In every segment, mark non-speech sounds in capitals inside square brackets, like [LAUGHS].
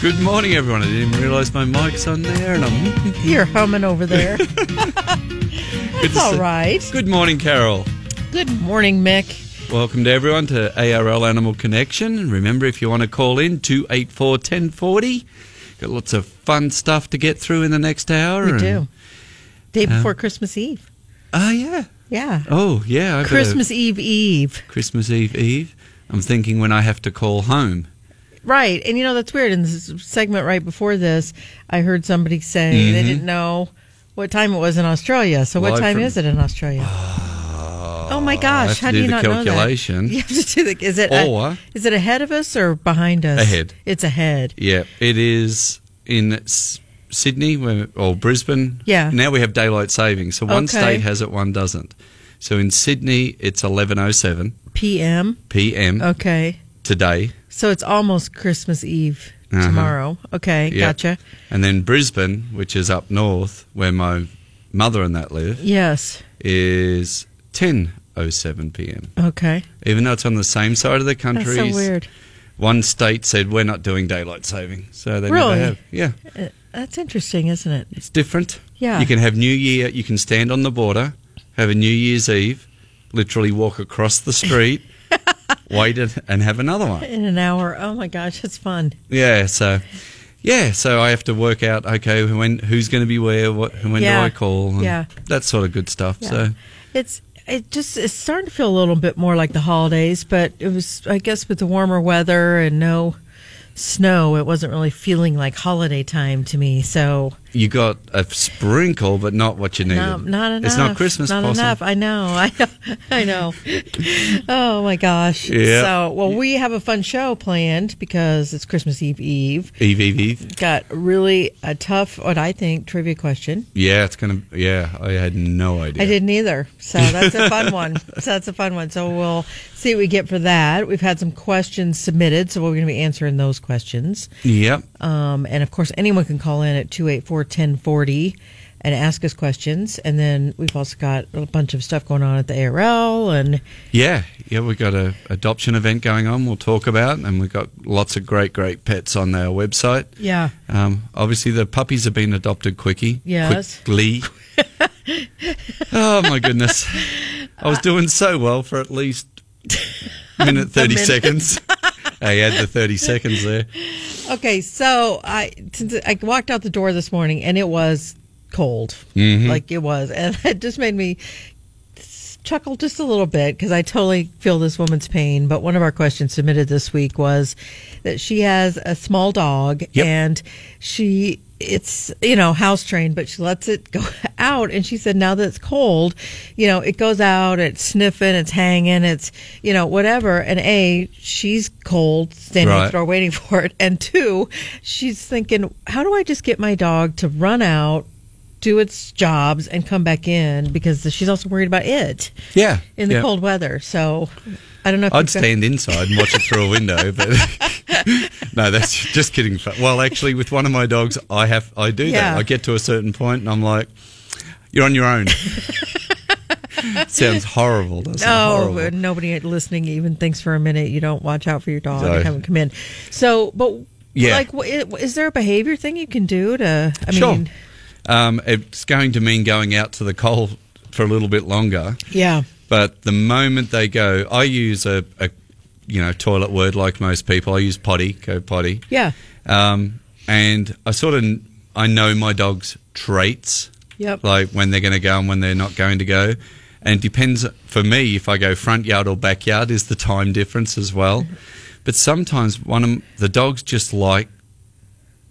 Good morning, everyone. I didn't even realise my mic's on there, and I'm. [LAUGHS] You're humming over there. [LAUGHS] To all right. Good morning, Carol. Good morning, Mick. Welcome to everyone to ARL Animal Connection. And remember, if you want to call in, 284 1040. Got lots of fun stuff to get through in the next hour. We and- do. Day uh, before Christmas Eve. Oh, yeah. Yeah. Oh, yeah. I've got a Christmas Eve Eve. Christmas Eve Eve. I'm thinking when I have to call home. Right. And you know, that's weird. In this segment right before this, I heard somebody say they mm-hmm. didn't know what time it was in Australia. So what time from- is it in Australia? Oh, oh my gosh! How do do you not know that? [LAUGHS] You have to do the. Is it a- is it ahead of us or behind us? Ahead. It's ahead. Yeah, it is in Sydney or Brisbane. Yeah. Now we have daylight saving, so one Okay. state has it, one doesn't. So in Sydney, it's 11:07 P.M. p.m. Okay. today, So it's almost Christmas Eve Uh-huh. tomorrow. Okay, Yep. gotcha. and then Brisbane, which is up north where my mother and that live, Yes. is 10:07 p.m. Okay. Even though it's on the same side of the country, That's so weird. one state said we're not doing daylight saving, so they Really? never have. Yeah, Uh, That's interesting, isn't it? it's different. Yeah. You can have New Year, you can stand on the border, have a New Year's Eve, literally walk across the street, wait and- and have another one. In an hour. Oh my gosh, it's fun. Yeah, so yeah, so I have to work out okay when who's going to be where, what when Yeah. do I call, and Yeah. that sort of good stuff. Yeah. So It's it just it's starting to feel a little bit more like the holidays, but it was I guess with the warmer weather and no snow, it wasn't really feeling like holiday time to me. So you got a sprinkle, but not what you needed. no, not enough. It's not Christmas. Not possum. enough. I know. [LAUGHS] I know. I know. oh my gosh. Yeah. So well, we have a fun show planned because it's Christmas Eve Eve. Eve, Eve, Eve. Got really a tough, what I think, trivia question. Yeah, it's gonna. Yeah, I had no idea. I didn't either. So [LAUGHS] that's a fun one. So that's a fun one. So we'll see what we get for that. We've had some questions submitted, so we're going to be answering those questions. Yep. Um, and of course, anyone can call in at 284 1040 and ask us questions. And then we've also got a bunch of stuff going on at the ARL. And Yeah, yeah, we've got a adoption event going on. We'll talk about, and we've got lots of great, great pets on our website. yeah, Um, obviously, the puppies have been adopted quickie. Yes. Quickly. [LAUGHS] oh my goodness! I was doing so well for at least minute [LAUGHS] thirty minute. seconds. [LAUGHS] [LAUGHS] I had the thirty seconds there. Okay, so I since I walked out the door this morning and it was cold, Mhm. like it was, [LAUGHS] and it just made me chuckle just a little bit because I totally feel this woman's pain. But one of our questions submitted this week was that she has a small dog Yep. and she it's you know house trained but she lets it go [LAUGHS] out. And she said now that it's cold you know it goes out it's sniffing it's hanging it's you know whatever. And a she's cold standing at Right. the door waiting [LAUGHS] for it. And two she's thinking how do i just get my dog to run out do its jobs and come back in? Because she's also worried about it Yeah, in the yeah. cold weather. So i don't know if I'd stand inside and watch it through a window, but [LAUGHS] no, that's just kidding. Well, actually, with one of my dogs, I have I do Yeah. that. I get to a certain point, and I'm like, "You're on your own." [LAUGHS] Sounds horrible, doesn't it? Oh, Horrible. but nobody listening even thinks for a minute you don't watch out for your dog No. and have him come in. So, but Yeah. like, is there a behavior thing you can do to? I Sure. mean, Um, it's going to mean going out to the cold for a little bit longer. yeah, But the moment they go, I use a, a you know toilet word like most people. I use potty, go potty. yeah, Um, and I sort of I know my dog's traits, yep, like when they're going to go and when they're not going to go. And it depends for me if I go front yard or backyard is the time difference as well. [LAUGHS] But sometimes one of the dogs just like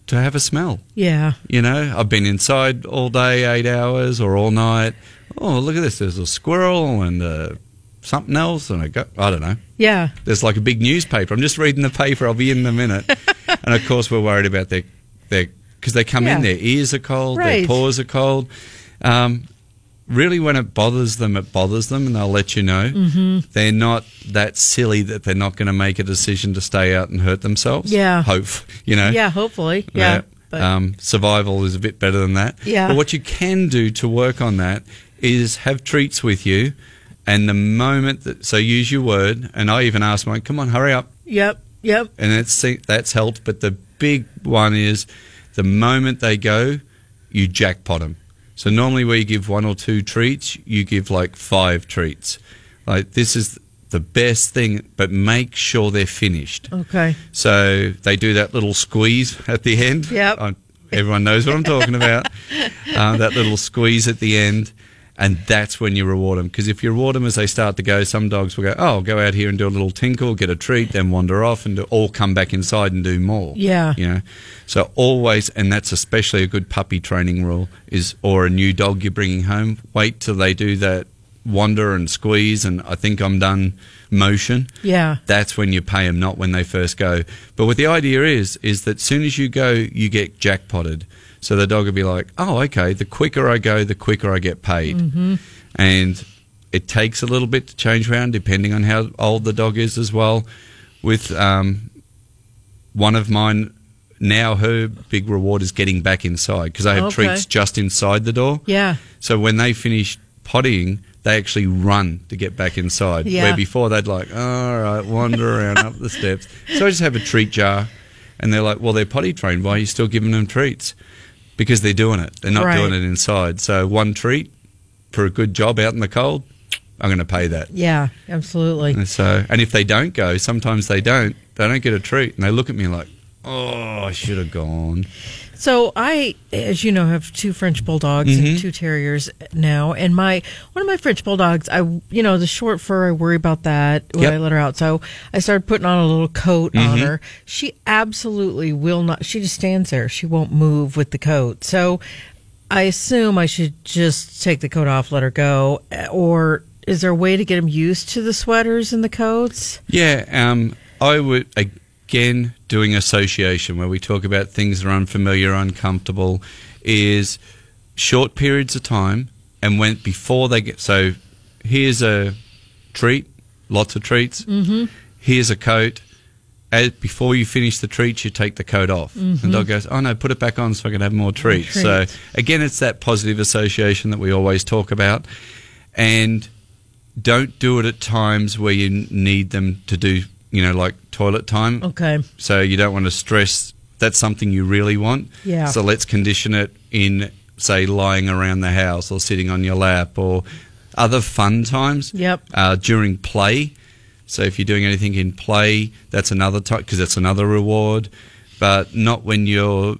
to have a smell. yeah, You know, I've been inside all day, eight hours or all night. Oh, look at this! There's a squirrel and uh, something else, and I go. I don't know. yeah, There's like a big newspaper. I'm just reading the paper. I'll be in in a minute. [LAUGHS] and of course, we're worried about their their because they come Yeah. in, their ears are cold, their paws are cold. Um, really, when it bothers them, it bothers them, and they'll let you know. Mm-hmm. They're not that silly that they're not going to make a decision to stay out and hurt themselves. Yeah. hope you know. yeah. Hopefully, yeah. But um, survival is a bit better than that. Yeah. But what you can do to work on that is have treats with you, and the moment that so use your word. And I even asked mine, "Come on, hurry up," yep, yep, and that's that's helped. But the big one is the moment they go, you jackpot them. So normally where you give one or two treats, you give like five treats. Like this is the best thing, but make sure they're finished. Okay. So they do that little squeeze at the end. Yep. I- everyone knows what I'm talking about. [LAUGHS] uh, that little squeeze at the end. And that's when you reward them. Because if you reward them as they start to go, some dogs will go, oh, I'll go out here and do a little tinkle, get a treat, then wander off and do, all come back inside and do more. Yeah. You know? So always, and that's especially a good puppy training rule, is or a new dog you're bringing home, wait till they do that wander and squeeze and I think I'm done motion Yeah. that's when you pay them, not when they first go. But what the idea is, is that soon as you go, you get jackpotted. So the dog would be like, oh, okay, the quicker I go, the quicker I get paid. Mm-hmm. And it takes a little bit to change around depending on how old the dog is as well. With um, one of mine, now her big reward is getting back inside because I have Okay. treats just inside the door. Yeah. So when they finish pottying, they actually run to get back inside. Yeah. Where before they'd like, all right, wander around up the steps. So I just have a treat jar, and they're like, well, they're potty trained. Why are you still giving them treats? Because they're doing it. They're not Right. doing it inside. So one treat for a good job out in the cold, I'm going to pay that. Yeah. Absolutely. And so, and if they don't go, sometimes they don't. They don't get a treat, and they look at me like, oh, I should have gone. So I, as you know, have two French bulldogs Mm-hmm. and two terriers now, and my one of my French bulldogs, I you know the short fur, I worry about that when Yep. I let her out. So I started putting on a little coat on Mm-hmm. her. She absolutely will not. She just stands there. She won't move with the coat. So I assume I should just take the coat off, let her go, or is there a way to get them used to the sweaters and the coats? Yeah, um, I would again doing association where we talk about things that are unfamiliar, uncomfortable, is short periods of time, and when before they get so, here's a treat, lots of treats. Mm-hmm. Here's a coat. As, before you finish the treats, you take the coat off. And the dog goes, "Oh no, put it back on so I can have more treats." So again, it's that positive association that we always talk about, and don't do it at times where you need them to do, you know, like toilet time. Okay. So you don't want to stress. That's something you really want. Yeah. So let's condition it in, say, lying around the house or sitting on your lap or other fun times. Yep. Uh, during play. So if you're doing anything in play, that's another time because that's another reward. But not when you're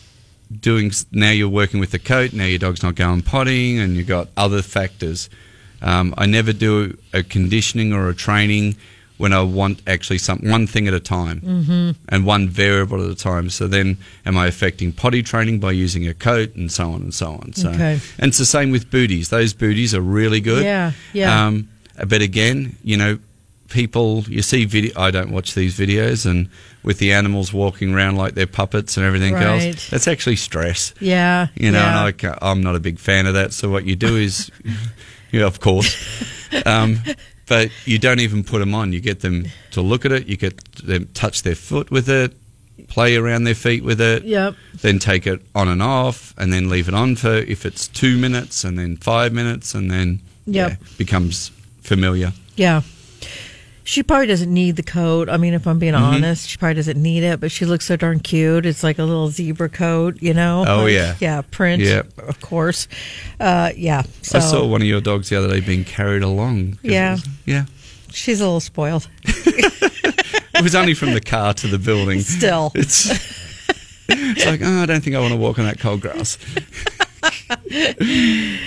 [CLEARS THROAT] doing. Now you're working with the coat. Now your dog's not going potting, and you've got other factors. Um, I never do a conditioning or a training when I want actually some one thing at a time mm-hmm. and one variable at a time. So then, am I affecting potty training by using a coat and so on and so on? So, Okay. and it's the same with booties. Those booties are really good. Yeah, yeah. Um, but again, you know, people you see video. I don't watch these videos, and with the animals walking around like they're puppets and everything Right. else, that's actually stress. Yeah. You know, yeah. and I ca- I'm not a big fan of that. So what you do is, [LAUGHS] yeah, of course, [LAUGHS] um, but you don't even put them on. You get them to look at it. You get them touch their foot with it, play around their feet with it. Yep. Then take it on and off, and then leave it on for if it's two minutes, and then five minutes, and then Yep. yeah, becomes familiar. Yeah. She probably doesn't need the coat. I mean, if I'm being Mm-hmm. honest, she probably doesn't need it, but she looks so darn cute. It's like a little zebra coat, you know? Oh, Like, yeah. Yeah, print, Yeah. of course. Uh, yeah. So I saw one of your dogs the other day being carried along. Yeah. was- yeah. she's a little spoiled. [LAUGHS] It was only from the car to the building. Still. It's, it's like, oh, I don't think I want to walk on that cold grass. [LAUGHS] [LAUGHS]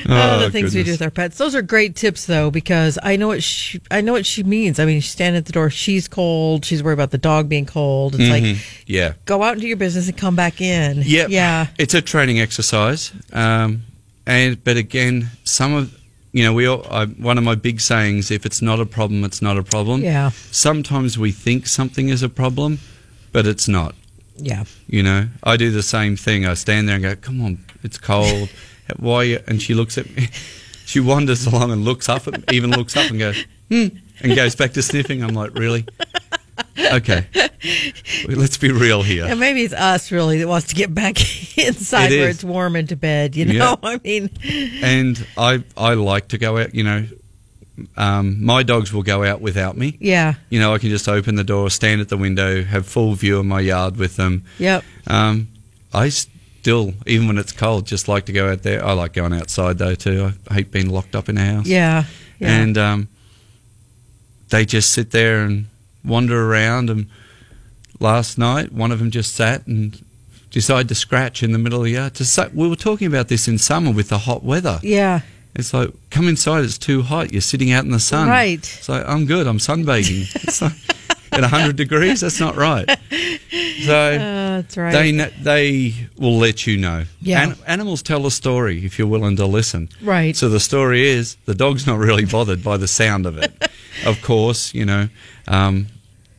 Oh, the things we do with our pets. Those are great tips, though, because I know what she, I know what she means. I mean, she's standing at the door. She's cold. She's worried about the dog being cold. It's like, Yeah. go out and do your business and come back in. Yep. Yeah. It's a training exercise. Um, and but again, some of you know, we all, I, one of my big sayings: if it's not a problem, it's not a problem. Yeah. Sometimes we think something is a problem, but it's not. Yeah. You know, I do the same thing. I stand there and go, "Come on, it's cold. [LAUGHS] Why?" And she looks at me. [LAUGHS] She wanders along and looks up, at, even looks up and goes, hmm, and goes back to sniffing. I'm like, really? Okay, let's be real here. And maybe it's us really that wants to get back [LAUGHS] inside It where it's warm into bed. You know, Yeah. I mean, and I I like to go out. You know, um, my dogs will go out without me. Yeah. You know, I can just open the door, stand at the window, have full view of my yard with them. Yep. Um, I still, even when it's cold, just like to go out there. I like going outside though too. I hate being locked up in a house. Yeah. Yeah. And um, they just sit there and wander around. And last night, one of them just sat and decided to scratch in the middle of the yard. We were talking about this in summer with the hot weather. yeah. It's like, come inside, it's too hot. You're sitting out in the sun. Right. So like, I'm good, I'm sunbathing. [LAUGHS] it's like, at 100 degrees, that's not right. So Uh, [LAUGHS] that's right. they they will let you know. Yeah. An- animals tell a story if you're willing to listen. Right. So the story is the dog's not really bothered by the sound of it. [LAUGHS] of course, you know, um,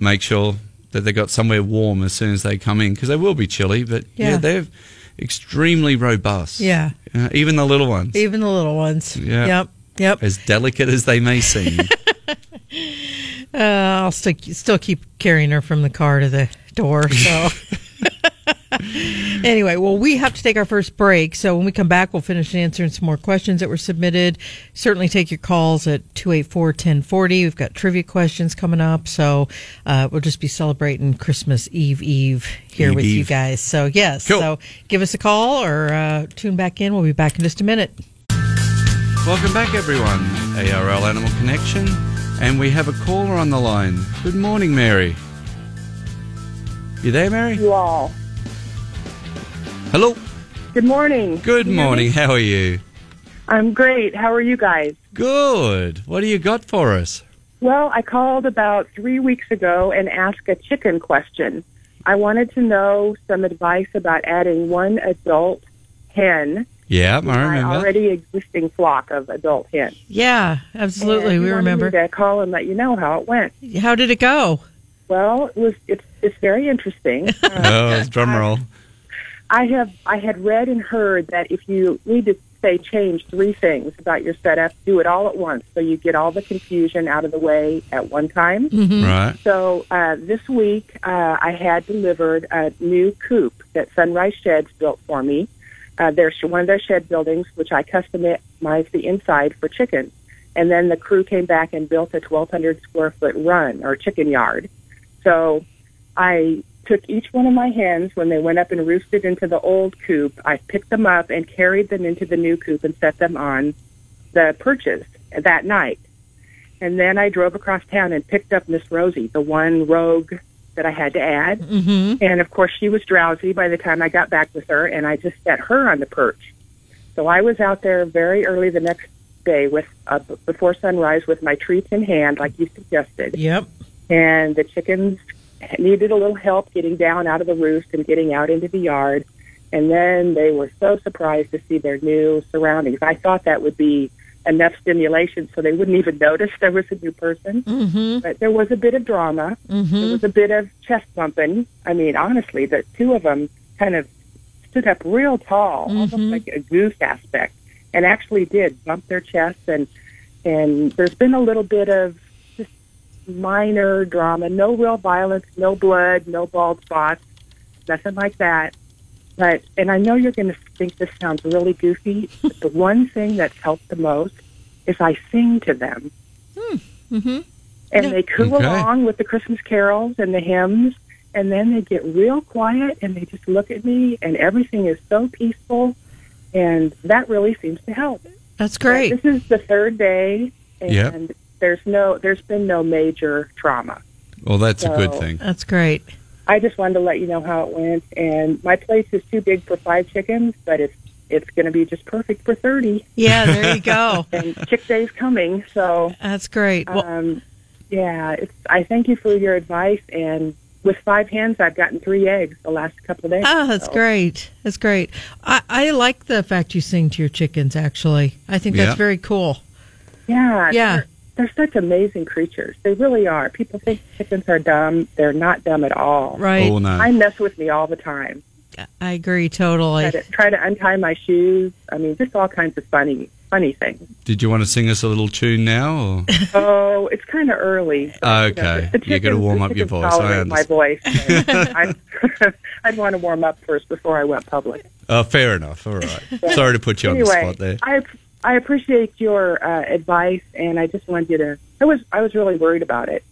make sure that they got somewhere warm as soon as they come in because they will be chilly. But yeah, Yeah. they're extremely robust. yeah. Uh, even the little ones, Even the little ones. Yeah. Yep. Yep. as delicate as they may seem. [LAUGHS] Uh, I'll still still keep carrying her from the car to the door. So. [LAUGHS] anyway, well, we have to take our first break. So when we come back, we'll finish answering some more questions that were submitted. Certainly take your calls at 284 1040. We've got trivia questions coming up. So uh, we'll just be celebrating Christmas Eve Eve here Eve with you guys. So, yes. Cool. So give us a call or uh, tune back in. We'll be back in just a minute. Welcome back, everyone. ARL Animal Connection, and we have a caller on the line. Good morning, Mary. You there, Mary? you all. Hello. Good morning. Good Can morning. How are you? I'm great. How are you guys? Good. What do you got for us? Well, I called about three weeks ago and asked a chicken question. I wanted to know some advice about adding one adult hen Yeah, I my remember. already existing flock of adult hens. Yeah, absolutely. And we he wanted remember. me to call and let you know how it went. How did it go? Well, it was it's it's very interesting. [LAUGHS] Uh, Oh, drum roll. I have I had read and heard that if you need to say change three things about your setup, do it all at once so you get all the confusion out of the way at one time. Mm-hmm. Right. So uh, this week uh, I had delivered a new coop that Sunrise Sheds built for me. Uh, their one of their shed buildings, which I customized the inside for chickens, and then the crew came back and built a 1,200 square foot run or chicken yard. So I took each one of my hens when they went up and roosted into the old coop. I picked them up and carried them into the new coop and set them on the perches that night. And then I drove across town and picked up Miss Rosie, the one rogue that I had to add. Mm-hmm. And of course, she was drowsy by the time I got back with her, and I just set her on the perch. So I was out there very early the next day with uh, before sunrise with my treats in hand, like you suggested. Yep. And the chickens needed a little help getting down out of the roost and getting out into the yard. And then they were so surprised to see their new surroundings. I thought that would be enough stimulation so they wouldn't even notice there was a new person. Mm-hmm. But there was a bit of drama. There Mm-hmm. was a bit of chest bumping. I mean, honestly, the two of them kind of stood up real tall, almost Mhm. like a goose aspect, and actually did bump their chests. And and there's been a little bit of just minor drama. No real violence, no blood, no bald spots, nothing like that. But and I know you're going to think this sounds really goofy. But the [LAUGHS] one thing that's helped the most is I sing to them Mm-hmm. and Yeah. they coo Okay. along with the Christmas carols and the hymns, and then they get real quiet and they just look at me, and everything is so peaceful, and that really seems to help. That's great. This is the third day, and Yep. there's no, there's been no major trauma. Well, that's a good thing. That's great. I just wanted to let you know how it went, and my place is too big for five chickens, but it's it's going to be just perfect for thirty, Yeah, there you go. [LAUGHS] and chick day's coming, so. That's great. Well, um, yeah, it's. I thank you for your advice. And with five hens, I've gotten three eggs the last couple of days. ah, that's so- great. That's great. I, I like the fact you sing to your chickens. Actually, I think Yeah. that's very cool. Yeah, Yeah. They're, they're such amazing creatures. They really are. People think chickens are dumb. They're not dumb at all. Right. Oh, no. I mess with me all the time. I agree totally. Try to, try to untie my shoes. I mean, just all kinds of funny, funny things. Did you want to sing us a little tune now? Or? [LAUGHS] Oh, it's kind of early. Oh, okay. the You gotta warm up your voice. I tolerate my voice. [LAUGHS] [LAUGHS] I'd, I'd want to warm up first before I went public. Oh, fair enough. All right. Sorry to put you on the spot there. I I appreciate your uh, advice, and I just wanted you to. I was I was really worried about it.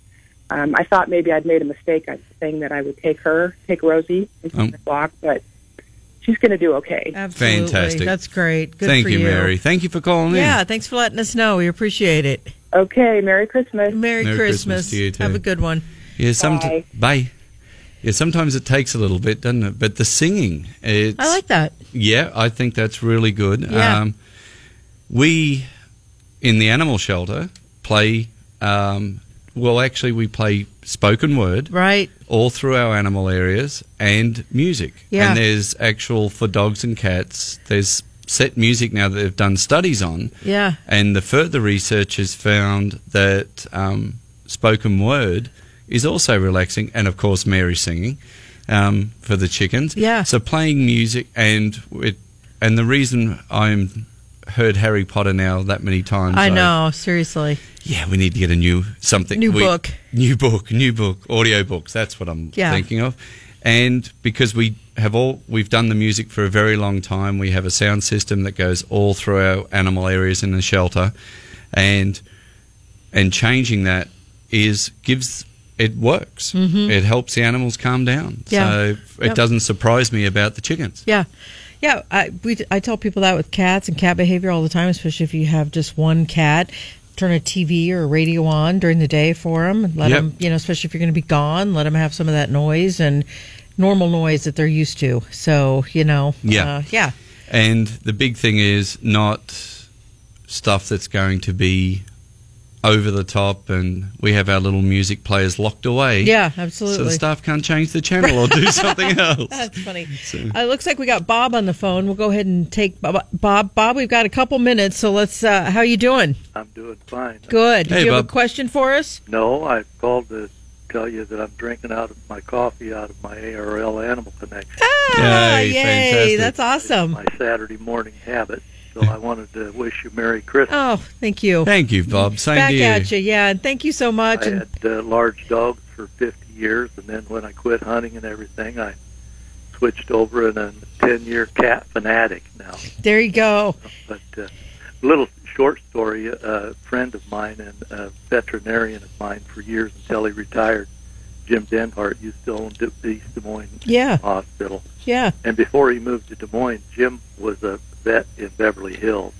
Um, I thought maybe I'd made a mistake. I was saying that I would take her, take Rosie, into Um. the flock, but she's going to do okay. Absolutely. Fantastic. That's great. Good Thank for you, Mary. Thank you for calling Yeah, in. Yeah, thanks for letting us know. We appreciate it. Okay, Merry Christmas. Merry, Merry Christmas. Christmas to you, too. Have a good one. Yeah, some Bye. bye. Yeah, sometimes it takes a little bit, doesn't it? But the singing, it's, I like that. Yeah, I think that's really good. Yeah. Um, we in the animal shelter play. Um, well, actually, we play spoken word Right. all through our animal areas and music. Yeah. And there's actual for dogs and cats. There's set music now that they've done studies on, Yeah. and the further research has found that um, spoken word is also relaxing, and of course, Mary singing um, for the chickens. Yeah. So playing music and it, and the reason I'm heard Harry Potter now that many times. I know. Seriously. Yeah, we need to get a new something. New we- book. New book. New book. Audio books. That's what I'm Yeah. thinking of. And because we have all, we've done the music for a very long time. We have a sound system that goes all through our animal areas in the shelter, and and changing that is gives it works. It helps the animals calm down. Mm-hmm. Yeah. So it Yep. doesn't surprise me about the chickens. Yeah. Yeah, I we I tell people that with cats and cat behavior all the time, especially if you have just one cat. Turn a TV or a radio on during the day for them. Let Yep. them, you know, especially if you're going to be gone, let them have some of that noise and normal noise that they're used to. So, you know, Yeah. uh, yeah, And the big thing is not stuff that's going to be over the top, and we have our little music players locked away. yeah, absolutely. So the staff can't change the channel or do [LAUGHS] something else. That's funny. Uh, it looks like we got Bob on the phone. We'll go ahead and take Bob. Bob, Bob we've got a couple minutes, so let's. Uh, how you doing? I'm doing fine. Good. Hey, Do you have a question for us? No, I called to tell you that I'm drinking out of my coffee out of my ARL Animal Connection, Ah, Yay, yay! That's awesome. my Saturday morning habit. So I wanted to wish you Merry Christmas. Oh, thank you. Thank you, Bob. Same Back to you. at you, yeah. And thank you so much. I had uh, large dogs for 50 years, and then when I quit hunting and everything, I switched over and I'm a 10 year cat fanatic now. there you go. But uh, little short story: a friend of mine and a veterinarian of mine for years until he retired, Jim Denhart, used to own the East Des Moines Yeah, Hospital. yeah. And before he moved to Des Moines, Jim was a vet in Beverly Hills,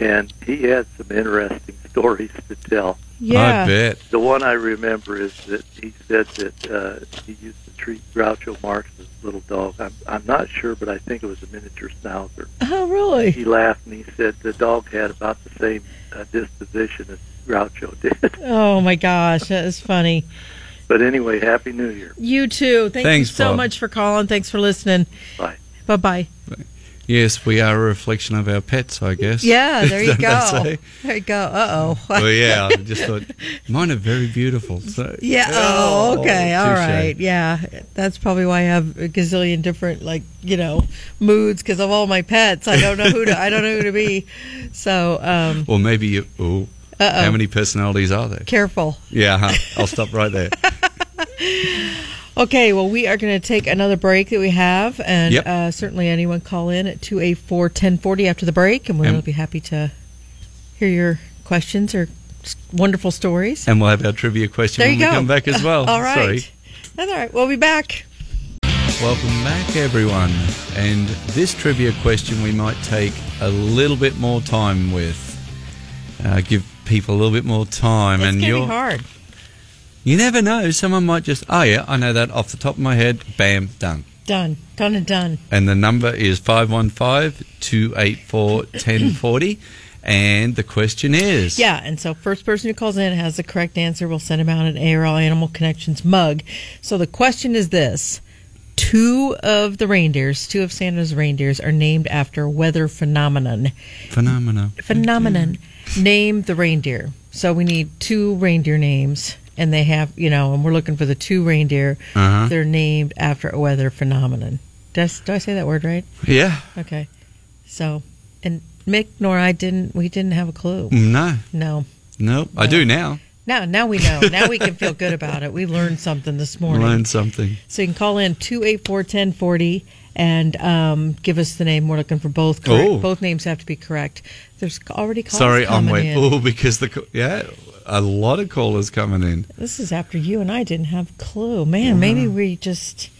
and he had some interesting [LAUGHS] stories to tell. I Yeah. bet. The one I remember is that he said that uh, he used to treat Groucho Marx as a little dog. I'm, I'm not sure, but I think it was a miniature schnauzer. Oh, really? He laughed and he said the dog had about the same uh, disposition as Groucho [LAUGHS] did. Oh my gosh, that is funny. but anyway, Happy New Year. You too. Thank Thanks, you so Bob. much for calling. Thanks for listening. Bye. Bye bye. Yes, we are a reflection of our pets, I guess. Yeah, there [LAUGHS] you go. There you go. Uh oh. Well, yeah, I just thought mine are very beautiful. So Yeah. Oh, okay. All touche. right. Yeah. That's probably why I have a gazillion different, like, you know, moods because of all my pets. I don't know who to, I don't know who to be. So, um, Or maybe you. Oh, uh how oh. many personalities are there? Careful. Yeah, huh. I'll stop right there. [LAUGHS] Okay, well, we are going to take another break that we have, and Yep. uh, certainly anyone call in at 284 1040 after the break, and we'll be happy to hear your questions or wonderful stories. And we'll have our trivia question There when we go. come back as well. [LAUGHS] All right. Sorry. That's all right. We'll be back. Welcome back, everyone. And this trivia question we might take a little bit more time with. Uh, give people a little bit more time. It's and you're, hard. You never know. Someone might just, oh, yeah, I know that off the top of my head. Bam, done. Done. Done and done. And the number is 515 284 1040. And the question is Yeah, and so first person who calls in has the correct answer. We'll send him out an ARL Animal Connections mug. So the question is this. Two of the reindeers, two of Santa's reindeers, are named after weather phenomenon. phenomena. phenomenon. Name the reindeer. So we need two reindeer names, and they have, you know, and we're looking for the two reindeer. Uh-huh. They're named after a weather phenomenon. Does, do I say that word right? Yeah. Okay. So, and Mick nor I didn't, we didn't have a clue. No. No. No. I do now. Now, now we know. Now we can feel good about it. We learned something this morning. Learned something. So you can call in two eight four ten forty and um, give us the name. We're looking for both. Correct. Oh. Both names have to be correct. There's already calls Sorry, I'm wait. Oh, because the yeah, a lot of callers coming in. This is after you and I didn't have a clue. Man, maybe we just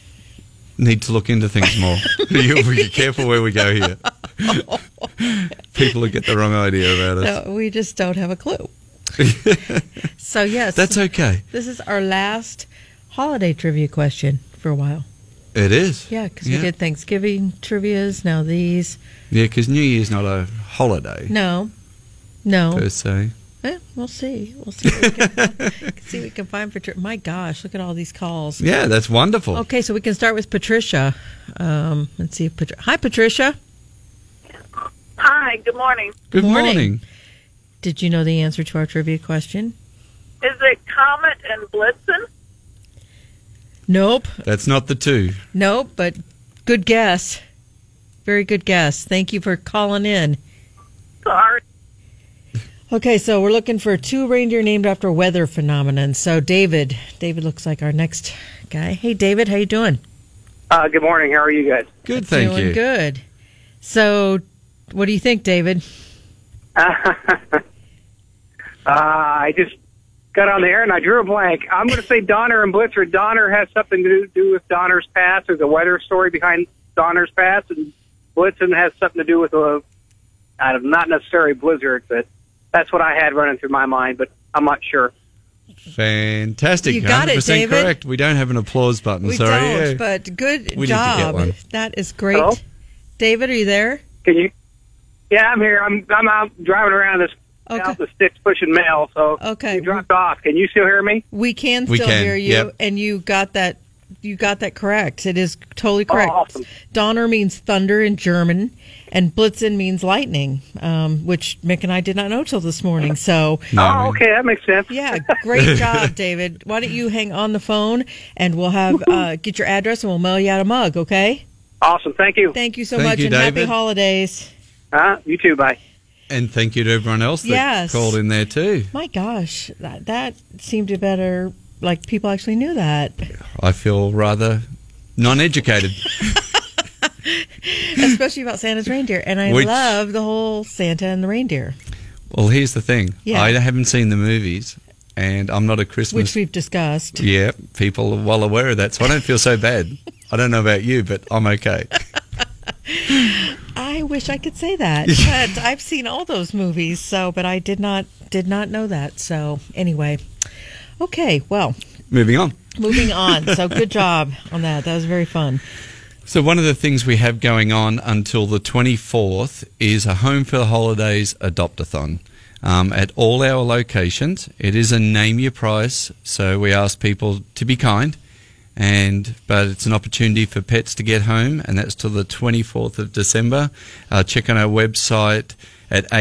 Need to look into things more. [LAUGHS] [LAUGHS] you, be careful where we go here. [LAUGHS] People will get the wrong idea about us. no, we just don't have a clue. so yes, That's okay. this is our last holiday trivia question for a while. It is. Yeah, because Yeah. we did Thanksgiving trivia's. Now these, Yeah, because New Year's not a holiday no, no. per se. Eh, we'll see. We'll see. What we can find, [LAUGHS] see what we can find for. My gosh, look at all these calls. Yeah, that's wonderful. Okay, so we can start with Patricia. Um, let's see. If Patri- Hi, Patricia. Hi, good morning. Good Morning. morning. Did you know the answer to our trivia question? Is it Comet and Blitzen? Nope. That's not the two. Nope. But good guess. Very good guess. Thank you for calling in. Sorry. Okay, so we're looking for two reindeer named after weather phenomenon. So David, David looks like our next guy. Hey, David, how you doing? Uh, good morning. How are you guys? Good, thank doing you. good. So, what do you think, David? [LAUGHS] Uh, I just got on the air and I drew a blank. I'm going to say Donner and Blitzer. Donner has something to do with Donner's Pass. There's a weather story behind Donner's Pass, and Blitzen has something to do with a, uh, not necessarily blizzard, but that's what I had running through my mind, but I'm not sure. Fantastic. You got it, 100% David. correct. We don't have an applause button. We Sorry. don't, Yeah. but good We need to get job. one. That is great. Hello? David, are you there? Can you? Yeah, I'm here. I'm I'm out driving around this Okay. out the sticks pushing mail. So Okay. you dropped off. Can you still hear me? We can We still can, hear you, yep. and you got that. You got that correct. It is totally oh, correct. Oh, awesome. Donner means thunder in German, and Blitzen means lightning, um, which Mick and I did not know till this morning. So, [LAUGHS] No, oh, okay, that makes sense. yeah, [LAUGHS] great job, David. Why don't you hang on the phone, and we'll have uh, get your address, and we'll mail you out a mug. Okay? Awesome. Thank you. Thank you so Thank much, you, and happy holidays. Uh, you too. Bye. And thank you to everyone else that Yes. called in there too. My gosh, that that seemed to better. Like people actually knew that. I feel rather non-educated. [LAUGHS] [LAUGHS] especially about Santa's reindeer. And I Which- love the whole Santa and the reindeer, well, here's the thing. Yeah. I haven't seen the movies, and I'm not a Christmas. which we've discussed. yeah, people are well aware of that, so I don't feel so bad. [LAUGHS] I don't know about you, but I'm okay. I wish I could say that, [LAUGHS] but I've seen all those movies. So, but I did not did not know that. So, anyway, okay. Well, Moving on. moving on. So, good job on that. That was very fun. So one of the things we have going on until the 24th is a Home for the Holidays Adopt-a-thon. Um, at all our locations, it is a name your price, so we ask people to be kind, and but it's an opportunity for pets to get home, and that's till the 24th of December. Uh, check on our website at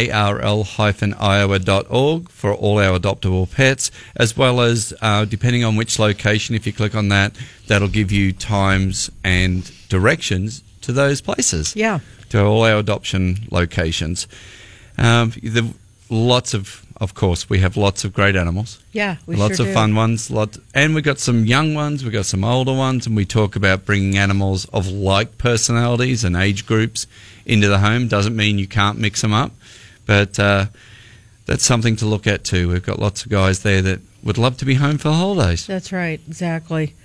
arl-iowa.org for all our adoptable pets, as well as uh, depending on which location, if you click on that, that'll give you times and directions to those places Yeah. to all our adoption locations. Um, the, lots of, of course, we have lots of great animals. Yeah. We lots sure of do. fun ones. Lot, and we've got some young ones. We've got some older ones, and we talk about bringing animals of like personalities and age groups into the home. Doesn't mean you can't mix them up, but uh, that's something to look at too. We've got lots of guys there that would love to be home for the holidays. That's right, exactly.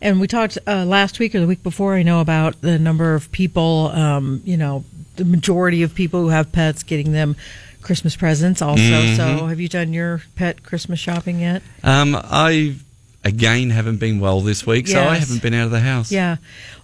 And we talked uh, last week or the week before, I know, about the number of people, um, you know, the majority of people who have pets getting them Christmas presents also. Mm-hmm. So have you done your pet Christmas shopping yet? Um, I again haven't been well this week, so I haven't been out of the house. Yeah.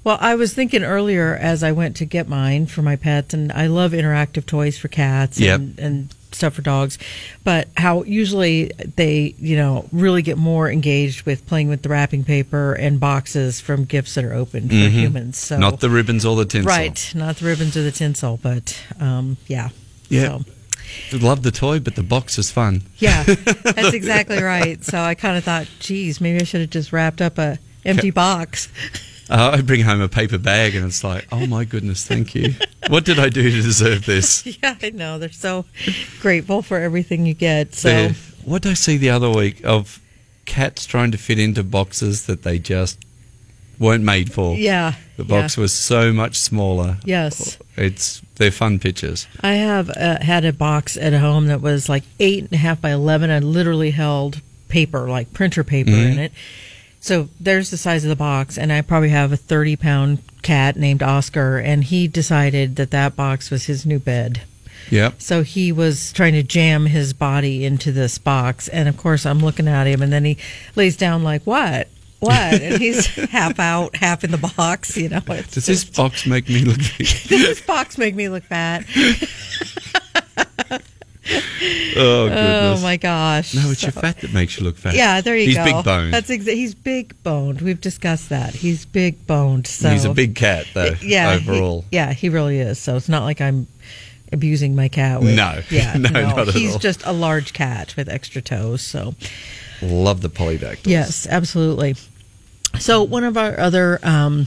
Well, I was thinking earlier as I went to get mine for my pets, and I love interactive toys for cats Yep. and, and stuff for dogs, but how usually they, you know, really get more engaged with playing with the wrapping paper and boxes from gifts that are open for humans. So Mm-hmm. Not the ribbons or the tinsel. right, not the ribbons or the tinsel, but um, yeah. Yeah. So, Love the toy, but the box is fun. yeah, [LAUGHS] that's exactly right. So I kind of thought, geez, maybe I should have just wrapped up a empty box. [LAUGHS] Uh, I bring home a paper bag, and it's like, oh my goodness, thank you. what did I do to deserve this? [LAUGHS] Yeah, I know. They're so grateful for everything you get. So They're, what did I see the other week of cats trying to fit into boxes that they just weren't made for? Yeah. The box was so much smaller. Yes. It's they're fun pictures. I have uh, had a box at home that was like eight and a half by eleven. I literally held paper, like printer paper, Mhm. in it. So there's the size of the box, and I probably have a thirty pound cat named Oscar, and he decided that that box was his new bed. Yep. So he was trying to jam his body into this box, and of course I'm looking at him, and then he lays down like what? What? And he's [LAUGHS] half out, half in the box. You know, Does this box make me look? does [LAUGHS] this box make me look fat? [LAUGHS] oh Oh my gosh! No, it's your fat that makes you look fat. Yeah, there you He's go. big boned. That's exa- he's big boned. We've discussed that. He's big boned. So He's a big cat, though. Uh, yeah. he- overall. yeah, he really is. So it's not like I'm abusing my cat. With, No. yeah, No, not at he's just a large cat with extra toes. So Love the polydactyls. yes, absolutely. So one of our other um,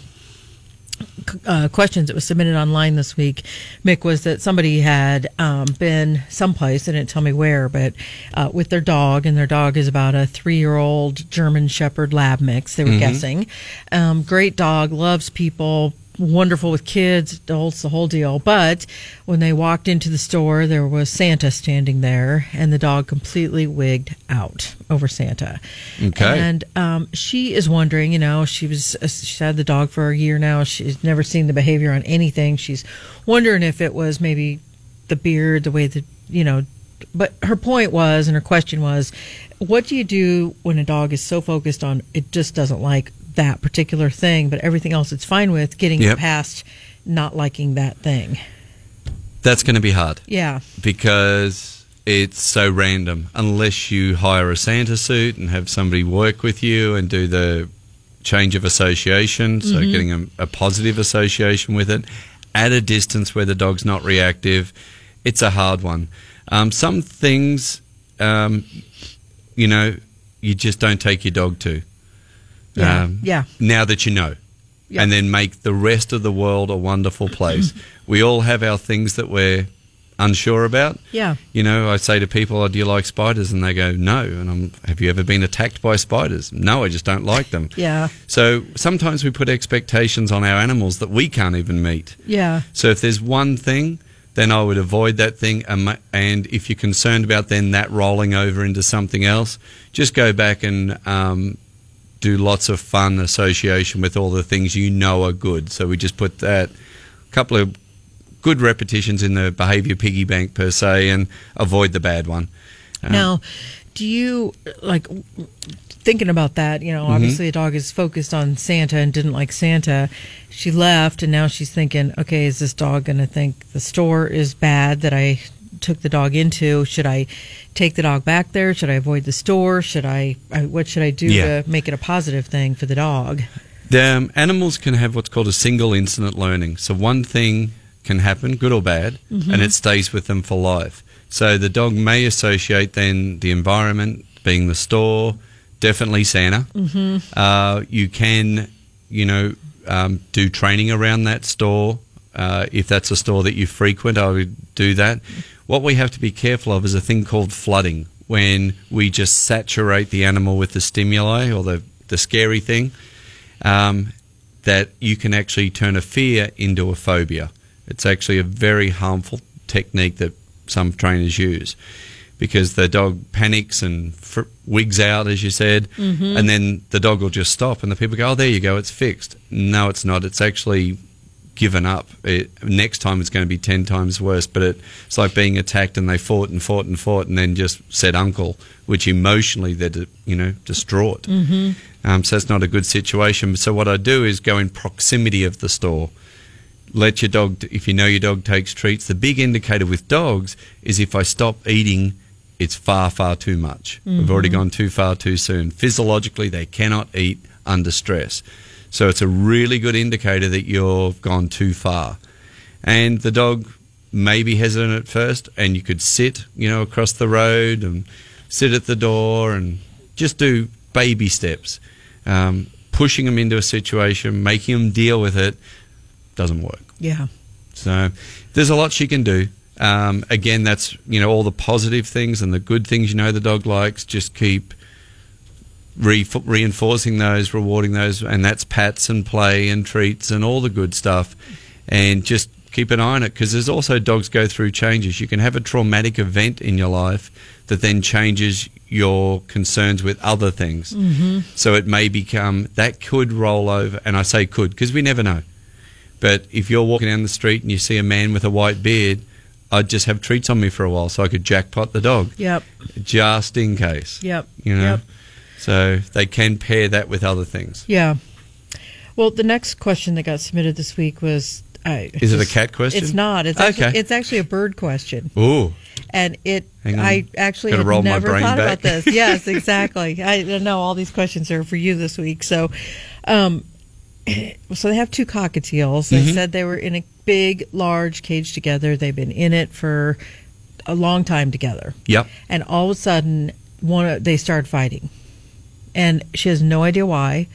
uh, questions that was submitted online this week, Mick, was that somebody had um, been someplace, they didn't tell me where, but uh, with their dog, and their dog is about a three-year-old German Shepherd Lab mix. They were Mhm. guessing. Um, great dog, loves people. Wonderful with kids, adults, the whole deal. But when they walked into the store, there was Santa standing there, and the dog completely wigged out over Santa. Okay. And um, she is wondering, you know, she was uh, she's had the dog for a year now. She's never seen the behavior on anything. She's wondering if it was maybe the beard, the way that you know. But her point was, and her question was, what do you do when a dog is so focused on it just doesn't like that particular thing, but everything else it's fine with, getting Yep. past not liking that thing? That's going to be hard. Yeah. because it's so random. Unless you hire a Santa suit and have somebody work with you and do the change of association, so Mhm. getting a, a positive association with it at a distance where the dog's not reactive, it's a hard one. Um, some things, um, you know, you just don't take your dog to. Yeah. Yeah. Now that you know. Yeah. And then make the rest of the world a wonderful place. [CLEARS THROAT] we all have our things that we're unsure about. Yeah. You know, I say to people, oh, "Do you like spiders?" And they go, "No." And I'm, "Have you ever been attacked by spiders?" No, I just don't like them. Yeah. So sometimes we put expectations on our animals that we can't even meet. Yeah. So if there's one thing, then I would avoid that thing. And And if you're concerned about then that rolling over into something else, just go back and um, do lots of fun association with all the things you know are good. So we just put that couple of good repetitions in the behavior piggy bank per se, and avoid the bad one. Um, Now, do you like thinking about that? You know, Mhm. obviously a dog is focused on Santa and didn't like Santa. She left, and now she's thinking, okay, is this dog going to think the store is bad that I took the dog into? Should I take the dog back there? Should I avoid the store? Should I? I what should I do Yeah. to make it a positive thing for the dog? The um, animals can have what's called a single incident learning. So one thing can happen, good or bad, Mhm. and it stays with them for life. So the dog may associate then the environment being the store, definitely Santa. Mhm. Uh, you can, you know, um, do training around that store. Uh, if that's a store that you frequent, I would do that. What we have to be careful of is a thing called flooding, when we just saturate the animal with the stimuli or the, the scary thing, um, that you can actually turn a fear into a phobia. It's actually a very harmful technique that some trainers use because the dog panics and fr- wigs out, as you said, Mhm. and then the dog will just stop, and the people go, "Oh, there you go, it's fixed." No, it's not. It's actually given up. It, next time it's going to be ten times worse. But it, it's like being attacked, and they fought and fought and fought, and then just said "uncle," which emotionally they're di- you know distraught. Mm-hmm. Um, so it's not a good situation. So what I do is go in proximity of the store. Let your dog, if you know your dog takes treats, the big indicator with dogs is if I stop eating, it's far, far too much. We've already Mhm. gone too far too soon. Physiologically, they cannot eat under stress. So it's a really good indicator that you've gone too far. And the dog may be hesitant at first, and you could sit, you know, across the road and sit at the door and just do baby steps. Um, pushing them into a situation, making them deal with it, doesn't work. Yeah. So there's a lot she can do. Um, again, that's you know all the positive things and the good things you know the dog likes. Just keep re- reinforcing those, rewarding those, and that's pats and play and treats and all the good stuff. And just keep an eye on it because there's also dogs go through changes. You can have a traumatic event in your life that then changes your concerns with other things. Mm-hmm. So it may become that could roll over, and I say could because we never know. But if you're walking down the street and you see a man with a white beard, I'd just have treats on me for a while so I could jackpot the dog, Yep. just in case. Yep. You know, Yep. So they can pair that with other things. Yeah. Well, the next question that got submitted this week was. I, Is it a cat question? It's not. It's actually, it's actually a bird question, Ooh, and it. I actually had never thought back. about this. [LAUGHS] Yes, exactly. I know all these questions are for you this week. So, um, [CLEARS THROAT] so they have two cockatiels. They Mm-hmm. said they were in a big, large cage together. They've been in it for a long time together. yep. and all of a sudden one they start fighting and she has no idea why.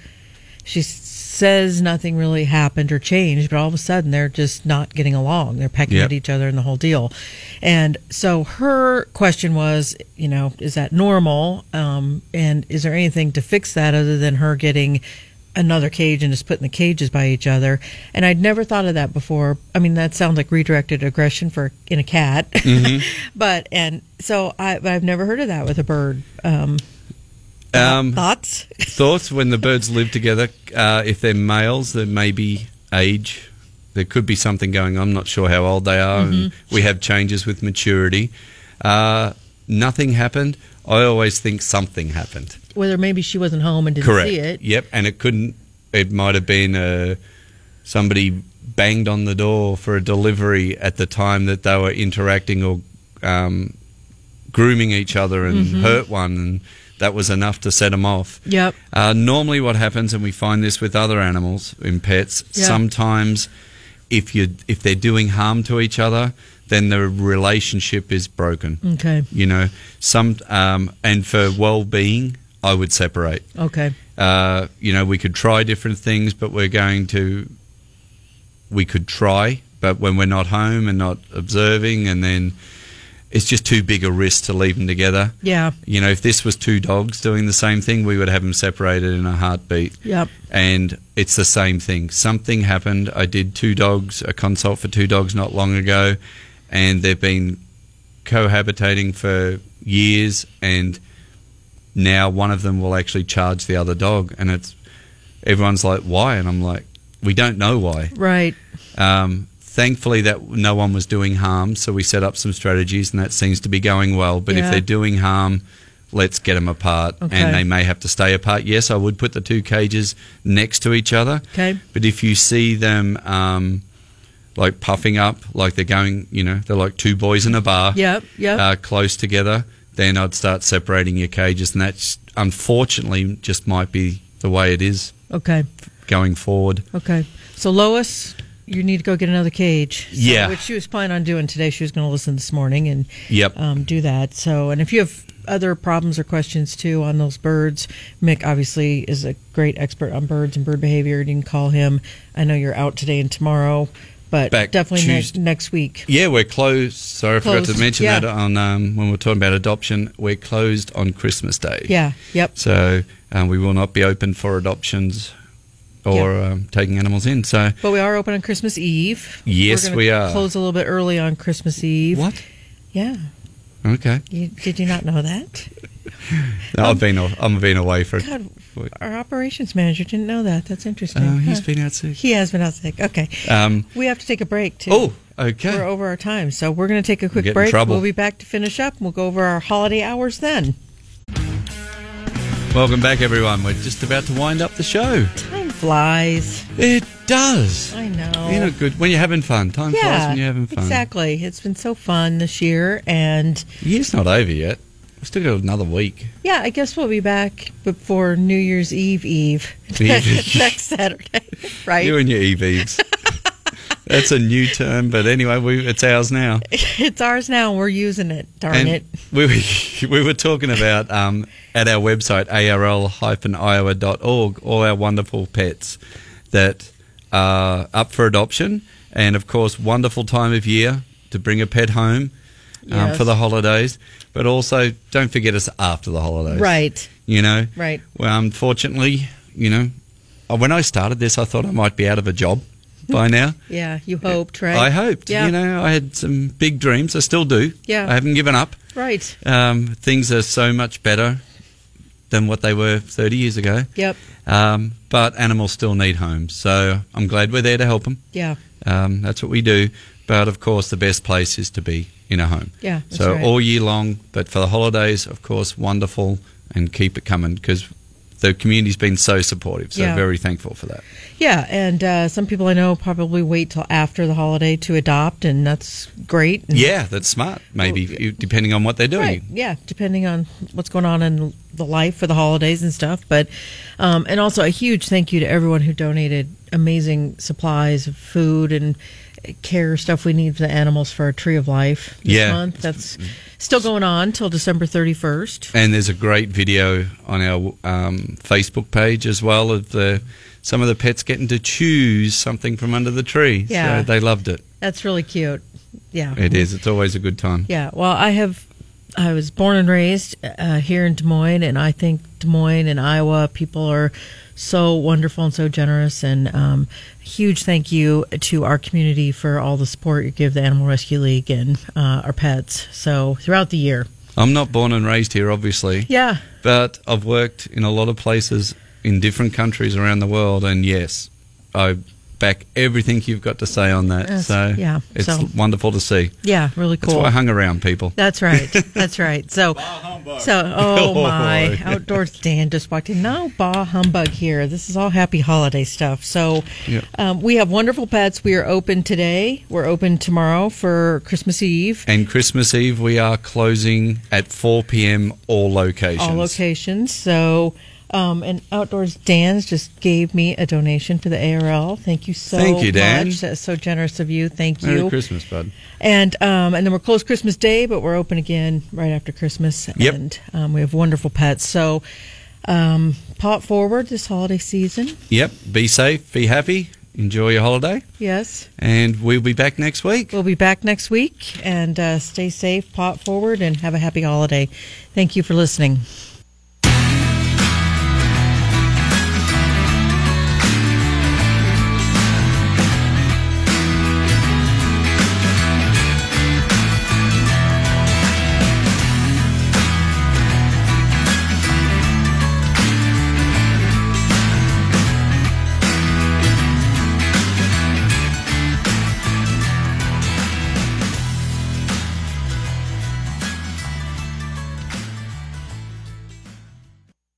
She says nothing really happened or changed but all of a sudden they're just not getting along. They're pecking Yep. at each other and the whole deal. And so her question was you know is that normal? Um, and is there anything to fix that other than her getting another cage and just putting the cages by each other? And i'd never thought of that before. I mean that sounds like redirected aggression for in a cat. [LAUGHS] But and so I, I've never heard of that with a bird. Um, Um, thoughts? thoughts when the birds live together uh, if they're males there may be age. There could be something going on. I'm not sure how old they are. And we have changes with maturity. Uh, nothing happened. I always think something happened. Whether maybe she wasn't home and didn't correct. see it. yep and it couldn't it might have been uh, somebody banged on the door for a delivery at the time that they were interacting or um, grooming each other and hurt one and that was enough to set them off Yep. uh, normally, what happens, and we find this with other animals in pets, Yeah. sometimes if you if they're doing harm to each other, then the relationship is broken. Okay. You know, some um, and for well-being, I would separate. Okay. Uh, you know, we could try different things, but we're going to we could try, but when we're not home and not observing, and then it's just too big a risk to leave them together. Yeah. You know, if this was two dogs doing the same thing, we would have them separated in a heartbeat. Yep. And it's the same thing. Something happened. I did two dogs, a consult for two dogs not long ago, and they've been cohabitating for years. And now one of them will actually charge the other dog. And it's everyone's like, why? And I'm like, we don't know why. Right. Um, thankfully, that no one was doing harm, so we set up some strategies, and that seems to be going well. But Yeah. if they're doing harm, let's get them apart, Okay. and they may have to stay apart. Yes, I would put the two cages next to each other. Okay. But if you see them um, like puffing up, like they're going, you know, they're like two boys in a bar, Yep. Yep. uh, close together, then I'd start separating your cages, and that's unfortunately just might be the way it is okay. going forward. Okay. So Lois, you need to go get another cage. So, Yeah. Which she was planning on doing today. She was going to listen this morning and Yep. um, do that. So, and if you have other problems or questions too on those birds, Mick obviously is a great expert on birds and bird behavior. You can call him. I know you're out today and tomorrow, but Back definitely ne- next week. Yeah, we're closed. Sorry, I forgot to mention yeah. that on um, when we we're talking about adoption. We're closed on Christmas Day. Yeah. Yep. So um, we will not be open for adoptions or um, taking animals in. So But we are open on Christmas Eve. Yes, we are. Close a little bit early on Christmas Eve. what? Yeah. Okay. You, did you not know that? No, [LAUGHS] I've been I'm been away for. God, our operations manager didn't know that. That's interesting. Oh, he's Huh. been out sick. He has been out sick. Okay. Um, We have to take a break too. oh, okay. We're over our time, so we're going to take a quick break. We'll be back to finish up. We'll go over our holiday hours then. Welcome back, everyone. We're just about to wind up the show. Flies. It does. I know. You know, good when you're having fun. Time flies when you're having fun. exactly. It's been so fun this year, and The year's not over yet. We've still got another week. yeah, I guess we'll be back before New Year's Eve Eve Eve. [LAUGHS] next Saturday, [LAUGHS] right? You and your EVs. [LAUGHS] That's a new term, but anyway, we, it's ours now. [LAUGHS] it's ours now. and We're using it. Darn and it. we were, [LAUGHS] we were talking about um, at our website arl-iowa.org all our wonderful pets that are up for adoption, and of course, wonderful time of year. to bring a pet home um, Yes. for the holidays, but also don't forget us after the holidays. Right. You know. Right. Well, unfortunately, you know, when I started this, I thought I might be out of a job [LAUGHS] by now. Yeah. You hoped, right? I hoped. Yeah. You know, I had some big dreams. I still do. Yeah. I haven't given up. Right. Um, things are so much better than what they were 30 years ago. Yep. Um, but animals still need homes. So I'm glad we're there to help them. Yeah. Um, that's what we do. But of course, the best place is to be in a home. Yeah. So right. all year long, but for the holidays, of course, wonderful and keep it coming because the community's been so supportive. So Yeah. very thankful for that. Yeah, and uh, some people I know probably wait till after the holiday to adopt, and that's great. And- Yeah, that's smart. Maybe you- depending on what they're doing. Right. Yeah, depending on what's going on in the life for the holidays and stuff. But um, and also a huge thank you to everyone who donated amazing supplies of food and care stuff we need for the animals for our Tree of Life this Yeah. month. That's still going on till December thirty first. And there's a great video on our um, Facebook page as well of the some of the pets getting to choose something from under the tree. Yeah. So they loved it. That's really cute. Yeah, It is. It's always a good time. Yeah, well, I have. I was born and raised uh, here in Des Moines, and I think Des Moines and Iowa people are so wonderful and so generous. And um, huge thank you to our community for all the support you give the Animal Rescue League and uh, our pets. So throughout the year, I'm not born and raised here, obviously, yeah, but I've worked in a lot of places in different countries around the world, and yes, I back everything you've got to say on that. Yes, so yeah, it's so- wonderful to see. yeah, really cool. That's cool. why I hung around people. That's right. [LAUGHS] That's right. So, so oh [LAUGHS] my, outdoors Dan just walked in. No bah humbug here. This is all happy holiday stuff. So, Yeah. um, we have wonderful pets. We are open today. We're open tomorrow for Christmas Eve. And Christmas Eve, we are closing at 4 p.m. all locations. All locations. So, um, and outdoors Dan's just gave me a donation for the ARL. Thank you so much. Thank you, Dan. much. That's so generous of you. Thank you. Merry. Christmas, bud. And um, and then we're closed Christmas Day, but we're open again right after Christmas. Yep. And um, we have wonderful pets. So um, pot forward this holiday season. Yep. Be safe. Be happy. Enjoy your holiday. Yes. And we'll be back next week. We'll be back next week. And uh, stay safe, pot forward, and have a happy holiday. Thank you for listening.